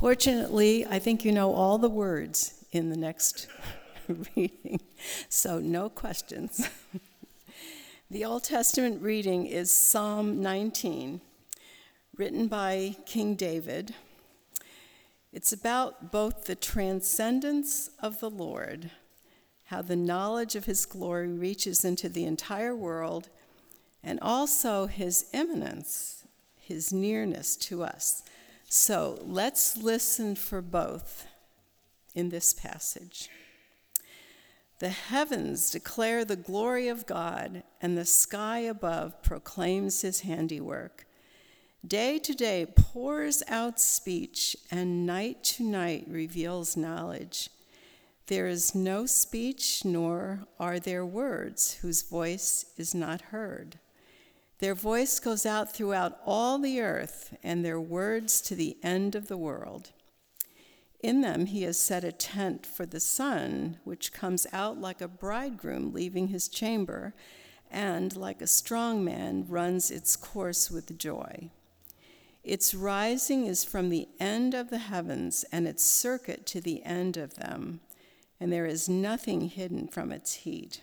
Fortunately, I think you know all the words in the next reading, so no questions. the Old Testament reading is Psalm 19, written by King David. It's about both the transcendence of the Lord, how the knowledge of his glory reaches into the entire world, and also his immanence, his nearness to us. So let's listen for both in this passage. The heavens declare the glory of God, and the sky above proclaims his handiwork. Day to day pours out speech, and night to night reveals knowledge. There is no speech, nor are there words whose voice is not heard. Their voice goes out throughout all the earth, and their words to the end of the world. In them he has set a tent for the sun, which comes out like a bridegroom leaving his chamber, and like a strong man runs its course with joy. Its rising is from the end of the heavens, and its circuit to the end of them, and there is nothing hidden from its heat.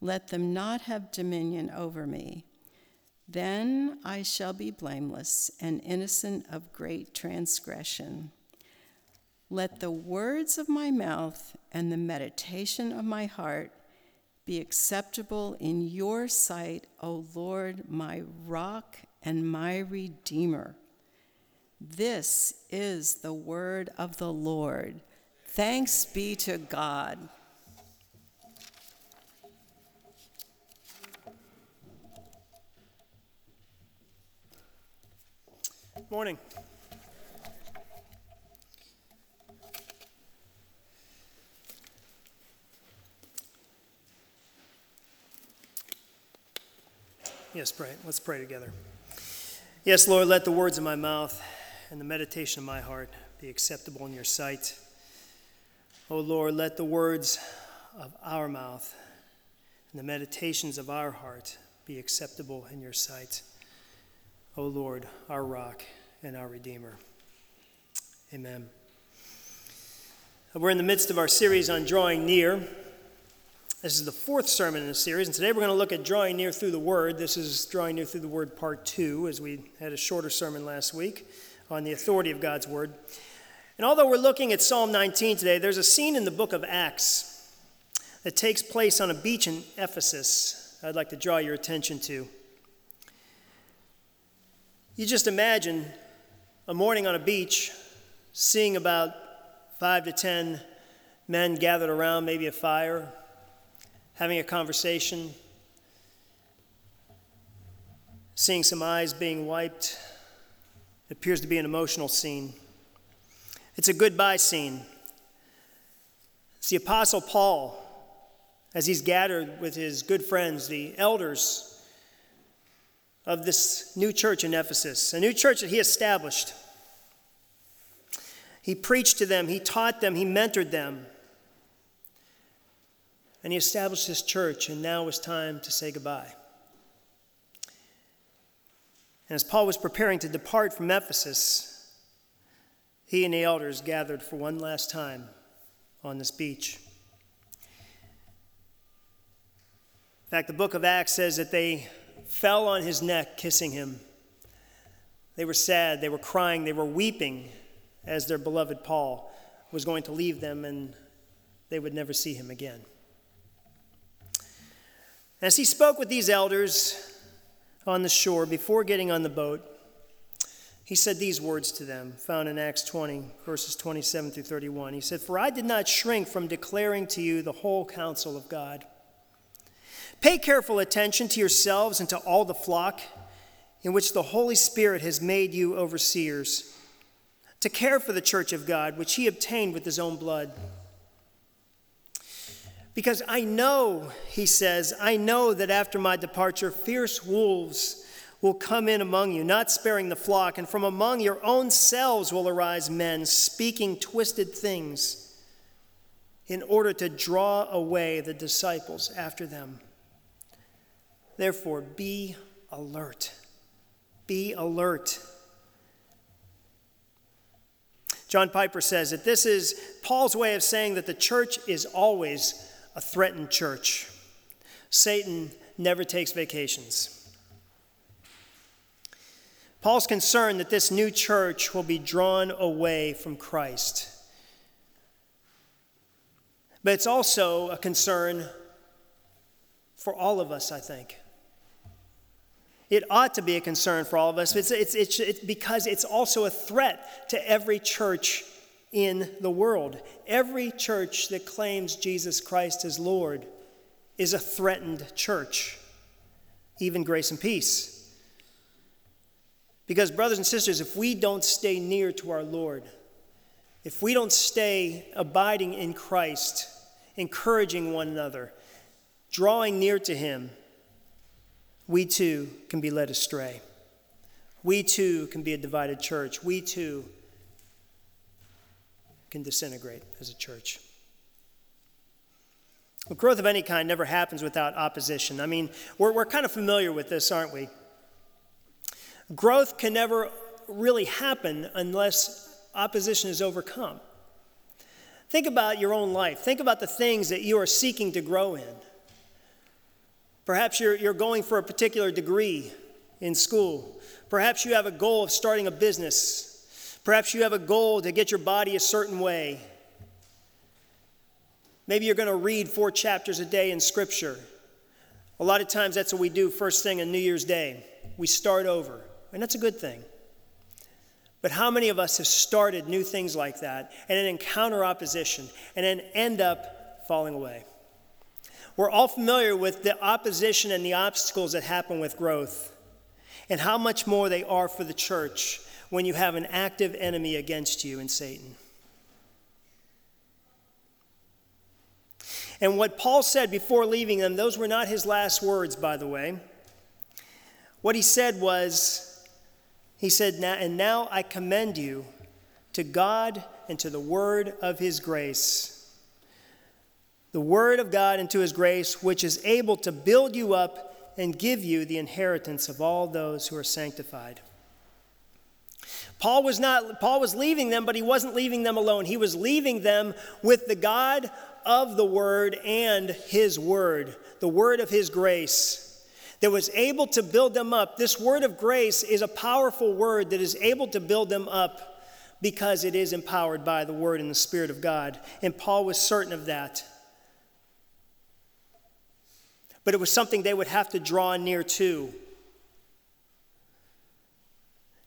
let them not have dominion over me. Then I shall be blameless and innocent of great transgression. Let the words of my mouth and the meditation of my heart be acceptable in your sight, O Lord, my rock and my redeemer. This is the word of the Lord. Thanks be to God. Morning. Yes, pray. Let's pray together. Yes, Lord, let the words of my mouth and the meditation of my heart be acceptable in your sight. O oh, Lord, let the words of our mouth and the meditations of our heart be acceptable in your sight. O oh, Lord, our rock and our Redeemer. Amen. We're in the midst of our series on drawing near. This is the fourth sermon in the series, and today we're going to look at drawing near through the Word. This is drawing near through the Word part two, as we had a shorter sermon last week on the authority of God's Word. And although we're looking at Psalm 19 today, there's a scene in the book of Acts that takes place on a beach in Ephesus I'd like to draw your attention to. You just imagine a morning on a beach, seeing about five to ten men gathered around maybe a fire, having a conversation, seeing some eyes being wiped. It appears to be an emotional scene. It's a goodbye scene. It's the Apostle Paul, as he's gathered with his good friends, the elders of this new church in Ephesus, a new church that he established. He preached to them, he taught them, he mentored them. And he established his church, and now it was time to say goodbye. And as Paul was preparing to depart from Ephesus, he and the elders gathered for one last time on this beach. In fact, the book of Acts says that they fell on his neck, kissing him. They were sad, they were crying, they were weeping as their beloved Paul was going to leave them and they would never see him again. As he spoke with these elders on the shore before getting on the boat, he said these words to them, found in Acts 20, verses 27 through 31. He said, For I did not shrink from declaring to you the whole counsel of God. Pay careful attention to yourselves and to all the flock in which the Holy Spirit has made you overseers, to care for the church of God, which he obtained with his own blood. Because I know, he says, I know that after my departure, fierce wolves will come in among you, not sparing the flock, and from among your own selves will arise men speaking twisted things in order to draw away the disciples after them. Therefore, be alert. Be alert. John Piper says that this is Paul's way of saying that the church is always a threatened church. Satan never takes vacations. Paul's concerned that this new church will be drawn away from Christ. But it's also a concern for all of us, I think. It ought to be a concern for all of us it's, it's, it's, it's because it's also a threat to every church in the world. Every church that claims Jesus Christ as Lord is a threatened church, even grace and peace. Because, brothers and sisters, if we don't stay near to our Lord, if we don't stay abiding in Christ, encouraging one another, drawing near to Him, we too can be led astray. We too can be a divided church. We too can disintegrate as a church. Well, growth of any kind never happens without opposition. I mean, we're, we're kind of familiar with this, aren't we? Growth can never really happen unless opposition is overcome. Think about your own life. Think about the things that you are seeking to grow in. Perhaps you're, you're going for a particular degree in school. Perhaps you have a goal of starting a business. Perhaps you have a goal to get your body a certain way. Maybe you're going to read four chapters a day in Scripture. A lot of times that's what we do first thing on New Year's Day. We start over. And that's a good thing. But how many of us have started new things like that and then encounter opposition and then end up falling away? We're all familiar with the opposition and the obstacles that happen with growth and how much more they are for the church when you have an active enemy against you in Satan. And what Paul said before leaving them, those were not his last words, by the way. What he said was, he said, And now I commend you to God and to the word of his grace. The word of God and to his grace, which is able to build you up and give you the inheritance of all those who are sanctified. Paul was not Paul was leaving them, but he wasn't leaving them alone. He was leaving them with the God of the word and his word, the word of his grace that was able to build them up. This word of grace is a powerful word that is able to build them up because it is empowered by the word and the Spirit of God. And Paul was certain of that. But it was something they would have to draw near to.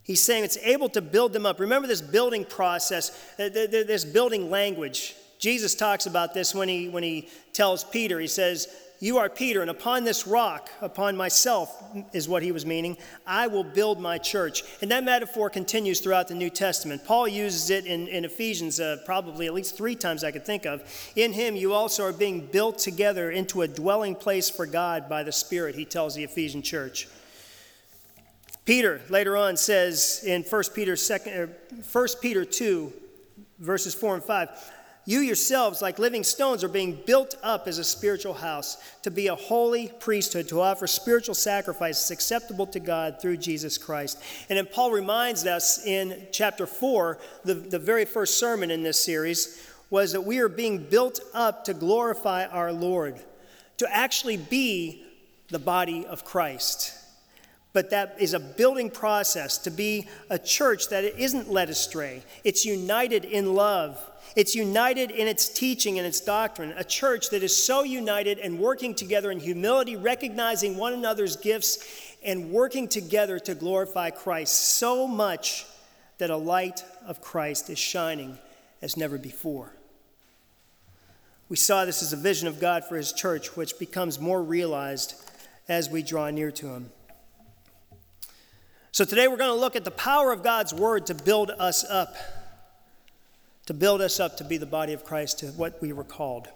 He's saying it's able to build them up. Remember this building process, uh, this building language. Jesus talks about this when he, when he tells Peter, he says, you are Peter, and upon this rock, upon myself, is what he was meaning, I will build my church. And that metaphor continues throughout the New Testament. Paul uses it in, in Ephesians uh, probably at least three times I could think of. In him, you also are being built together into a dwelling place for God by the Spirit, he tells the Ephesian church. Peter later on says in 1 Peter, 2, 1 Peter 2, verses 4 and 5, you yourselves, like living stones, are being built up as a spiritual house to be a holy priesthood, to offer spiritual sacrifices acceptable to God through Jesus Christ. And then Paul reminds us in chapter 4, the, the very first sermon in this series, was that we are being built up to glorify our Lord, to actually be the body of Christ. but that is a building process to be a church that isn't led astray. It's united in love. It's united in its teaching and its doctrine. A church that is so united and working together in humility, recognizing one another's gifts, and working together to glorify Christ so much that a light of Christ is shining as never before. We saw this as a vision of God for His church, which becomes more realized as we draw near to Him. So today we're going to look at the power of God's Word to build us up, to build us up to be the body of Christ, to what we were called.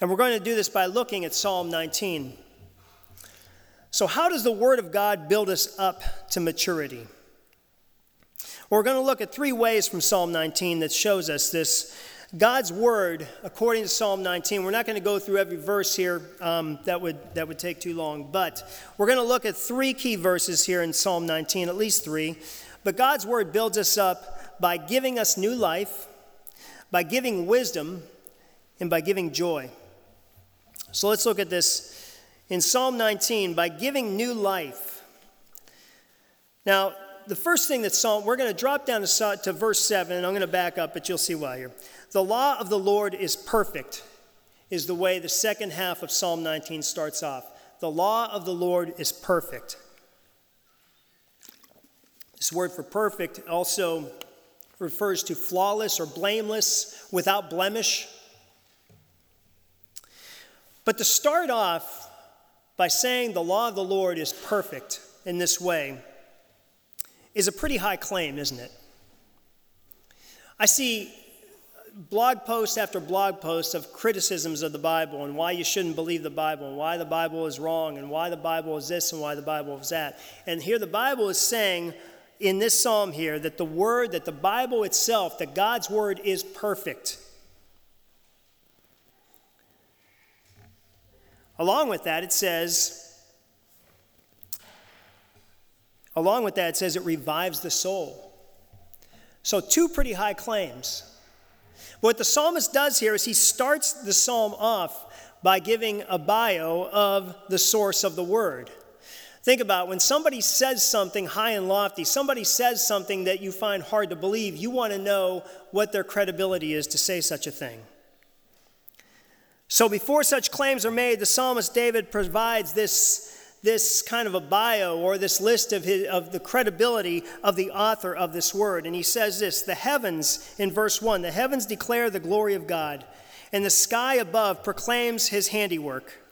And we're going to do this by looking at Psalm 19. So, how does the Word of God build us up to maturity? We're going to look at three ways from Psalm 19 that shows us this God's word, according to Psalm 19, we're not going to go through every verse here, um, that, would, that would take too long, but we're going to look at three key verses here in Psalm 19, at least three. But God's word builds us up by giving us new life, by giving wisdom, and by giving joy. So let's look at this in Psalm 19 by giving new life. Now, the first thing that Psalm, we're going to drop down to, to verse 7, and I'm going to back up, but you'll see why here. The law of the Lord is perfect, is the way the second half of Psalm 19 starts off. The law of the Lord is perfect. This word for perfect also refers to flawless or blameless, without blemish. But to start off by saying the law of the Lord is perfect in this way is a pretty high claim, isn't it? I see blog post after blog post of criticisms of the Bible and why you shouldn't believe the Bible and why the Bible is wrong and why the Bible is this and why the Bible is that. And here the Bible is saying in this psalm here that the word, that the Bible itself, that God's word is perfect. Along with that, it says, along with that, it says it revives the soul. So, two pretty high claims. What the psalmist does here is he starts the psalm off by giving a bio of the source of the word. Think about when somebody says something high and lofty, somebody says something that you find hard to believe, you want to know what their credibility is to say such a thing. So before such claims are made, the psalmist David provides this this kind of a bio or this list of, his, of the credibility of the author of this word. And he says this The heavens, in verse 1, the heavens declare the glory of God, and the sky above proclaims his handiwork.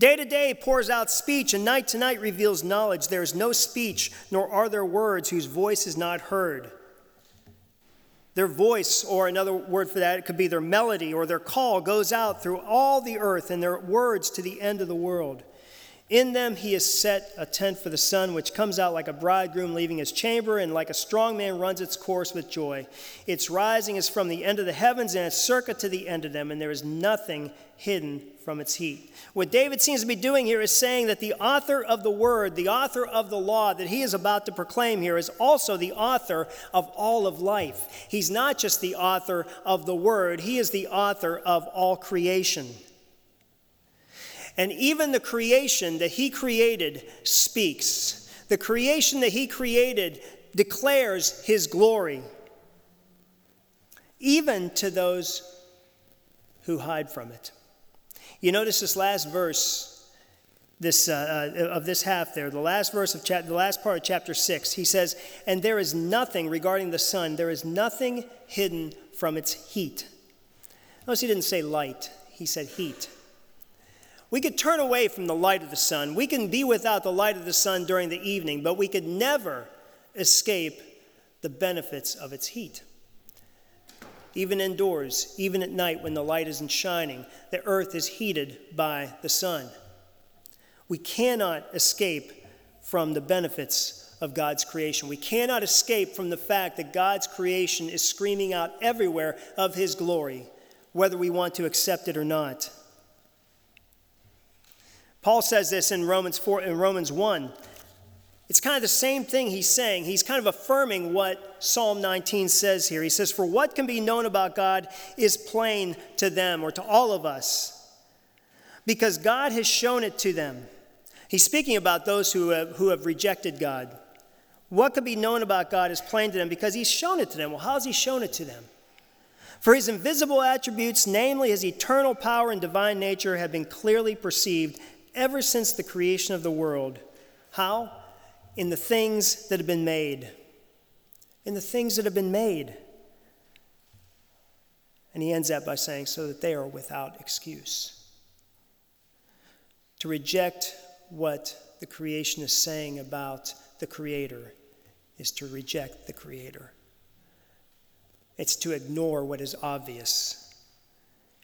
Day to day pours out speech, and night to night reveals knowledge. There is no speech, nor are there words whose voice is not heard. Their voice, or another word for that, it could be their melody or their call, goes out through all the earth, and their words to the end of the world. In them he has set a tent for the sun, which comes out like a bridegroom leaving his chamber, and like a strong man runs its course with joy. Its rising is from the end of the heavens, and its circuit to the end of them, and there is nothing hidden from its heat. What David seems to be doing here is saying that the author of the word, the author of the law that he is about to proclaim here, is also the author of all of life. He's not just the author of the word, he is the author of all creation. And even the creation that he created speaks. The creation that he created declares his glory, even to those who hide from it. You notice this last verse this, uh, uh, of this half there, the last verse of chapter, the last part of chapter 6, he says, And there is nothing regarding the sun, there is nothing hidden from its heat. Notice he didn't say light, he said heat. We could turn away from the light of the sun. We can be without the light of the sun during the evening, but we could never escape the benefits of its heat. Even indoors, even at night when the light isn't shining, the earth is heated by the sun. We cannot escape from the benefits of God's creation. We cannot escape from the fact that God's creation is screaming out everywhere of His glory, whether we want to accept it or not. Paul says this in Romans 4 in Romans 1. It's kind of the same thing he's saying. He's kind of affirming what Psalm 19 says here. He says, For what can be known about God is plain to them or to all of us, because God has shown it to them. He's speaking about those who have, who have rejected God. What can be known about God is plain to them because He's shown it to them. Well, how has He shown it to them? For His invisible attributes, namely His eternal power and divine nature, have been clearly perceived ever since the creation of the world. How? In the things that have been made. In the things that have been made. And he ends that by saying, so that they are without excuse. To reject what the creation is saying about the Creator is to reject the Creator. It's to ignore what is obvious.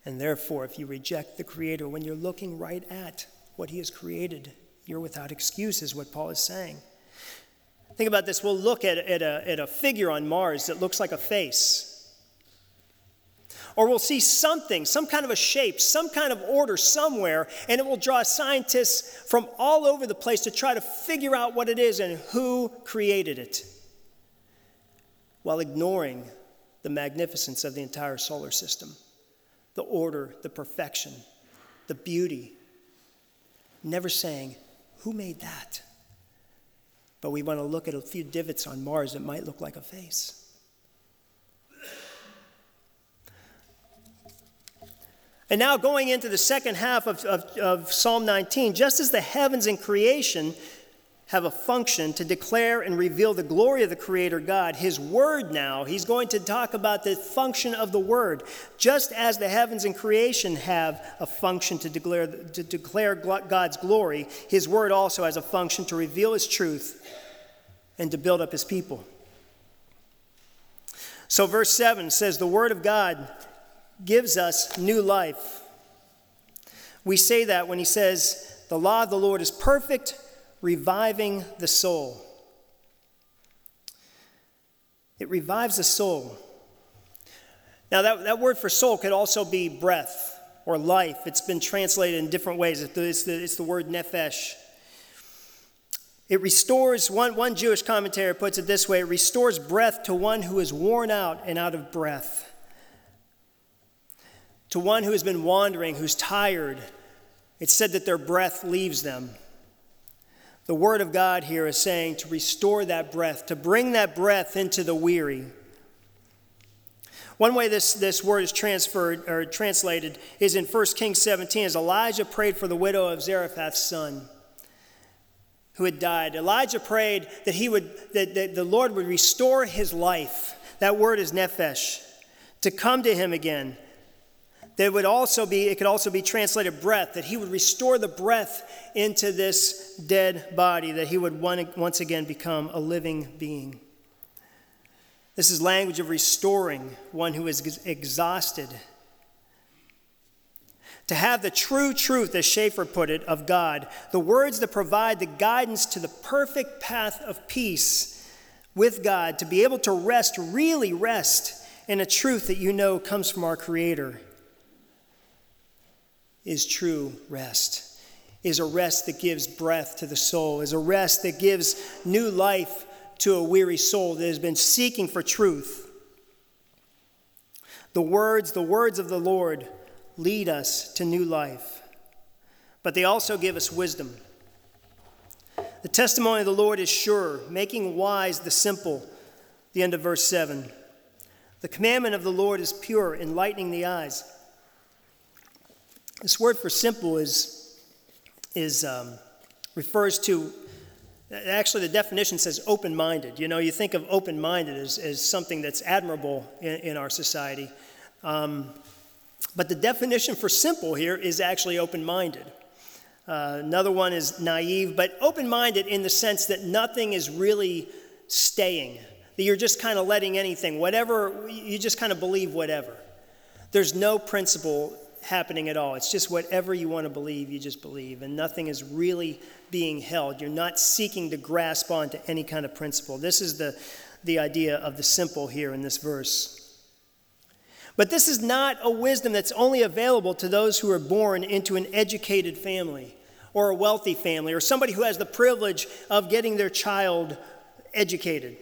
And therefore, if you reject the Creator when you're looking right at what He has created, you're without excuse, is what Paul is saying. Think about this. We'll look at, at, a, at a figure on Mars that looks like a face. Or we'll see something, some kind of a shape, some kind of order somewhere, and it will draw scientists from all over the place to try to figure out what it is and who created it, while ignoring the magnificence of the entire solar system, the order, the perfection, the beauty. Never saying, Who made that? But we want to look at a few divots on Mars that might look like a face. And now, going into the second half of, of, of, Psalm 19, just as the heavens and creation have a function to declare and reveal the glory of the Creator God, His Word now, He's going to talk about the function of the Word. Just as the heavens and creation have a function to declare, to declare God's glory, His Word also has a function to reveal His truth and to build up His people. So, verse 7 says, The Word of God gives us new life. We say that when he says, The law of the Lord is perfect, reviving the soul. It revives the soul. Now, that, that word for soul could also be breath or life. It's been translated in different ways. It's the, it's the word nephesh. It restores, one, one Jewish commentator puts it this way it restores breath to one who is worn out and out of breath to one who has been wandering, who's tired, it's said that their breath leaves them. The Word of God here is saying to restore that breath, to bring that breath into the weary. One way this, this word is transferred or translated is in 1 Kings 17 as Elijah prayed for the widow of Zarephath's son who had died. Elijah prayed that he would that, that the Lord would restore his life. That word is nephesh, to come to him again, that would also be, it could also be translated breath, that he would restore the breath into this dead body, that he would once again become a living being. This is language of restoring one who is exhausted. To have the true truth, as Schaeffer put it, of God, the words that provide the guidance to the perfect path of peace with God, to be able to rest, really rest in a truth that you know comes from our Creator is true rest, is a rest that gives breath to the soul, is a rest that gives new life to a weary soul that has been seeking for truth. The words, the words of the Lord lead us to new life, but they also give us wisdom. The testimony of the Lord is sure, making wise the simple. The end of verse 7. The commandment of the Lord is pure, enlightening the eyes. This word for simple is, is um, refers to, actually, the definition says open minded. You know, you think of open minded as, as something that's admirable in, in our society. Um, but the definition for simple here is actually open minded. Uh, another one is naive, but open minded in the sense that nothing is really staying, that you're just kind of letting anything, whatever, you just kind of believe whatever. There's no principle happening at all. It's just whatever you want to believe, you just believe, and nothing is really being held. You're not seeking to grasp onto any kind of principle. This is the, the idea of the simple here in this verse. But this is not a wisdom that's only available to those who are born into an educated family or a wealthy family or somebody who has the privilege of getting their child educated.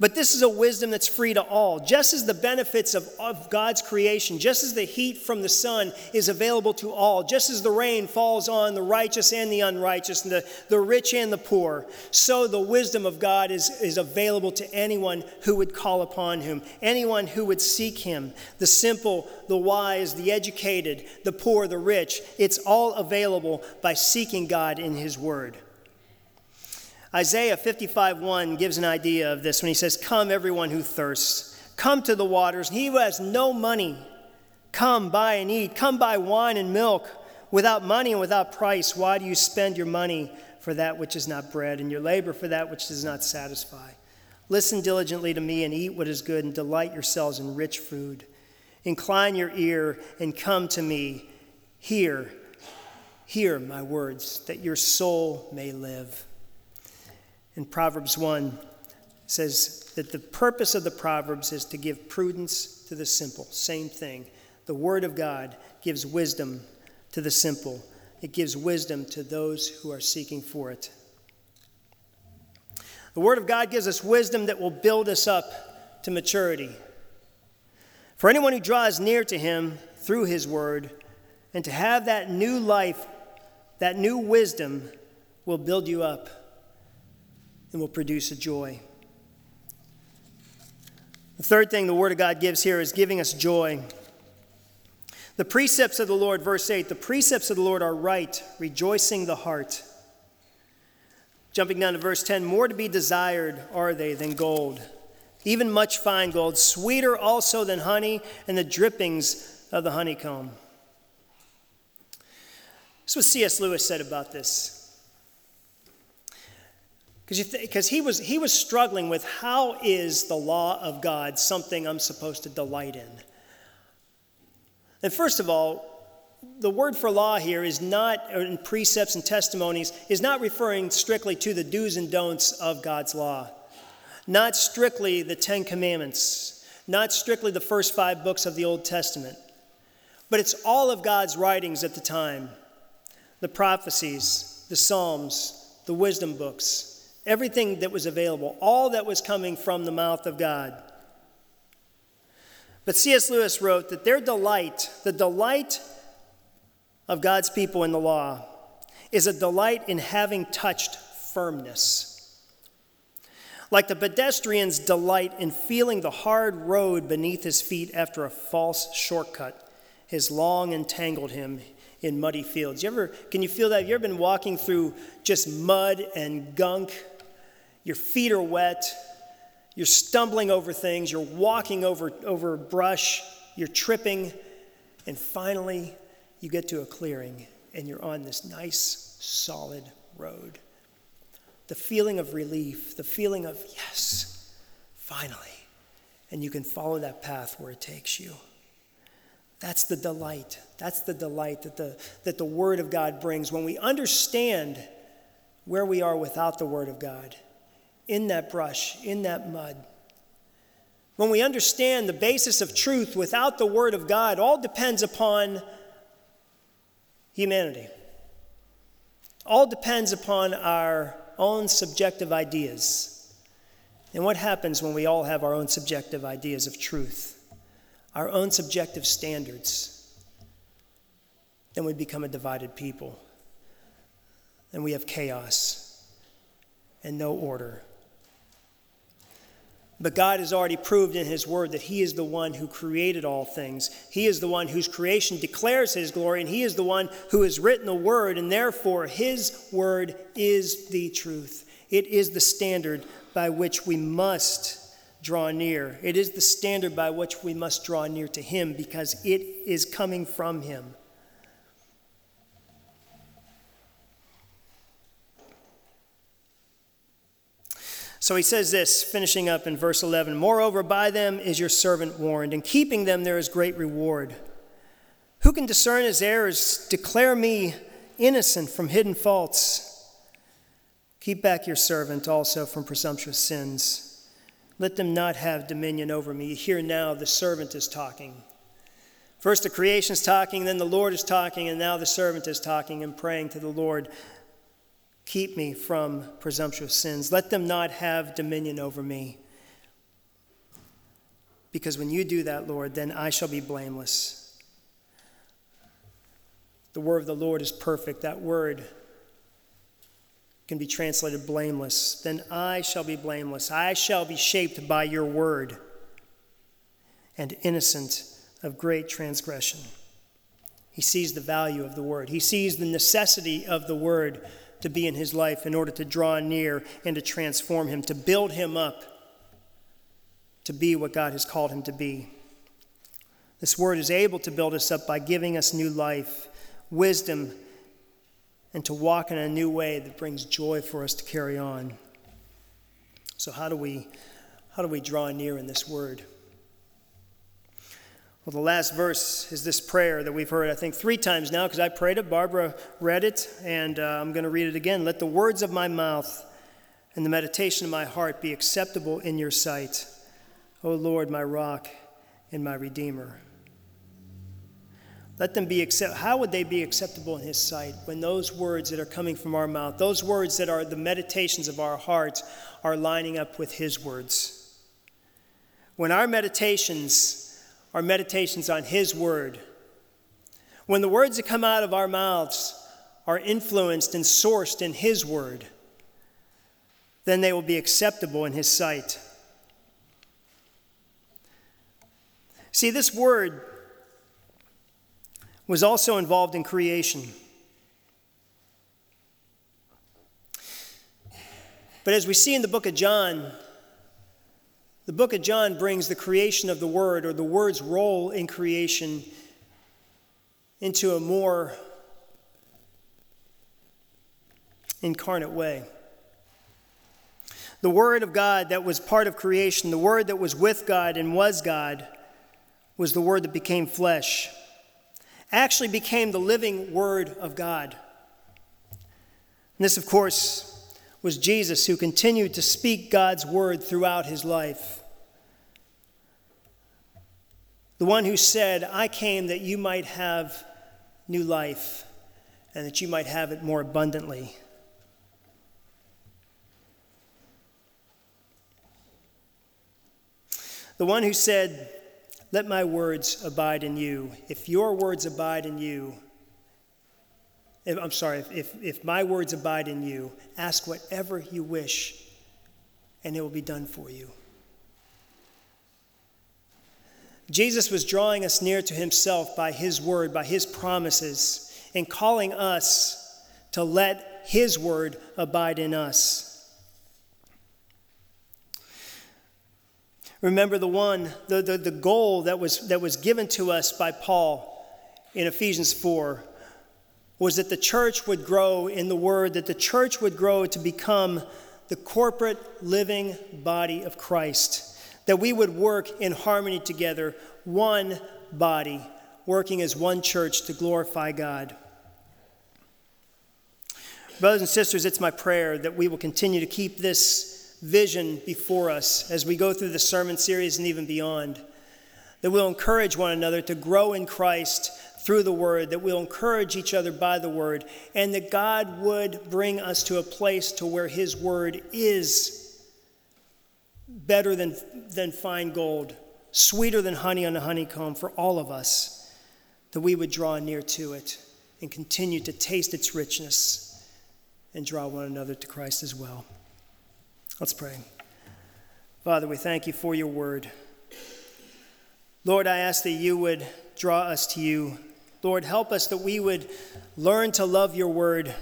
But this is a wisdom that's free to all. Just as the benefits of, of God's creation, just as the heat from the sun is available to all, just as the rain falls on the righteous and the unrighteous, and the, the rich and the poor, so the wisdom of God is, is available to anyone who would call upon him, anyone who would seek him. The simple, the wise, the educated, the poor, the rich, it's all available by seeking God in his word. Isaiah 55 1 gives an idea of this when he says, Come, everyone who thirsts, come to the waters, he who has no money, come buy and eat. Come buy wine and milk without money and without price. Why do you spend your money for that which is not bread, and your labor for that which does not satisfy? Listen diligently to me and eat what is good, and delight yourselves in rich food. Incline your ear and come to me. Hear, hear my words, that your soul may live in Proverbs 1 says that the purpose of the Proverbs is to give prudence to the simple. Same thing. The Word of God gives wisdom to the simple, it gives wisdom to those who are seeking for it. The Word of God gives us wisdom that will build us up to maturity. For anyone who draws near to Him through His Word, and to have that new life, that new wisdom, will build you up and will produce a joy. The third thing the Word of God gives here is giving us joy. The precepts of the Lord, verse 8, the precepts of the Lord are right, rejoicing the heart. Jumping down to verse 10, more to be desired are they than gold, even much fine gold, sweeter also than honey and the drippings of the honeycomb. This is what C.S. Lewis said about this. Because he, was, he was struggling with how is the law of God something I'm supposed to delight in? And first of all, the word for law here is not, in precepts and testimonies, is not referring strictly to the do's and don'ts of God's law. Not strictly the Ten Commandments, not strictly the first five books of the Old Testament, but it's all of God's writings at the time the prophecies, the Psalms, the wisdom books everything that was available, all that was coming from the mouth of God. But C.S. Lewis wrote that their delight, the delight of God's people in the law, is a delight in having touched firmness. Like the pedestrian's delight in feeling the hard road beneath his feet after a false shortcut has long entangled him in muddy fields. You ever, can you feel that? Have you ever been walking through just mud and gunk your feet are wet, you're stumbling over things, you're walking over, over brush, you're tripping, and finally you get to a clearing and you're on this nice, solid road. The feeling of relief, the feeling of, yes, finally. And you can follow that path where it takes you. That's the delight. That's the delight that the, that the Word of God brings when we understand where we are without the Word of God in that brush, in that mud. When we understand the basis of truth without the Word of God, all depends upon humanity. All depends upon our own subjective ideas. And what happens when we all have our own subjective ideas of truth, our own subjective standards? Then we become a divided people. Then we have chaos and no order. But God has already proved in His Word that He is the one who created all things. He is the one whose creation declares His glory, and He is the one who has written the Word, and therefore His Word is the truth. It is the standard by which we must draw near. It is the standard by which we must draw near to Him because it is coming from Him. So he says this, finishing up in verse 11 Moreover, by them is your servant warned, and keeping them there is great reward. Who can discern his errors? Declare me innocent from hidden faults. Keep back your servant also from presumptuous sins. Let them not have dominion over me. Here now the servant is talking. First the creation is talking, then the Lord is talking, and now the servant is talking and praying to the Lord Keep me from presumptuous sins. Let them not have dominion over me. Because when you do that, Lord, then I shall be blameless. The word of the Lord is perfect. That word can be translated blameless. Then I shall be blameless. I shall be shaped by your word and innocent of great transgression. He sees the value of the word, he sees the necessity of the word to be in his life in order to draw near and to transform him, to build him up to be what God has called him to be. This word is able to build us up by giving us new life, wisdom, and to walk in a new way that brings joy for us to carry on. So how do we how do we draw near in this word? Well, the last verse is this prayer that we've heard, I think, three times now because I prayed it. Barbara read it, and uh, I'm going to read it again. Let the words of my mouth and the meditation of my heart be acceptable in your sight, O Lord, my rock and my redeemer. Let them be accept. How would they be acceptable in His sight when those words that are coming from our mouth, those words that are the meditations of our hearts, are lining up with His words? When our meditations our meditations on His Word. When the words that come out of our mouths are influenced and sourced in His Word, then they will be acceptable in His sight. See, this Word was also involved in creation. But as we see in the book of John, the book of John brings the creation of the Word, or the Word's role in creation, into a more incarnate way. The Word of God that was part of creation, the Word that was with God and was God, was the Word that became flesh, actually became the living Word of God. And this, of course, was Jesus, who continued to speak God's word throughout his life. The one who said, I came that you might have new life and that you might have it more abundantly. The one who said, Let my words abide in you. If your words abide in you, if, I'm sorry, if, if, if my words abide in you, ask whatever you wish, and it will be done for you. Jesus was drawing us near to himself by his word, by his promises, and calling us to let his word abide in us. Remember the one, the, the, the goal that was, that was given to us by Paul in Ephesians 4 was that the church would grow in the Word, that the church would grow to become the corporate living body of Christ, that we would work in harmony together, one body, working as one church to glorify God. Brothers and sisters, it's my prayer that we will continue to keep this vision before us as we go through the sermon series and even beyond. That we'll encourage one another to grow in Christ through the word, that we'll encourage each other by the word, and that God would bring us to a place to where his word is better than, than fine gold, sweeter than honey on a honeycomb for all of us, that we would draw near to it and continue to taste its richness and draw one another to Christ as well. Let's pray. Father, we thank you for your word. Lord, I ask that you would draw us to you Lord, help us that we would learn to love your word.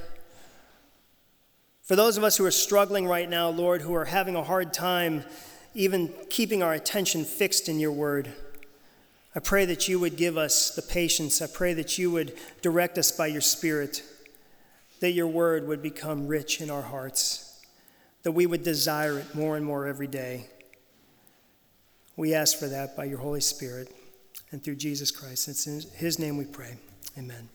For those of us who are struggling right now, Lord, who are having a hard time even keeping our attention fixed in your word, I pray that you would give us the patience. I pray that you would direct us by your Spirit, that your word would become rich in our hearts, that we would desire it more and more every day. We ask for that by your Holy Spirit and through Jesus Christ. It's in his name we pray. Amen.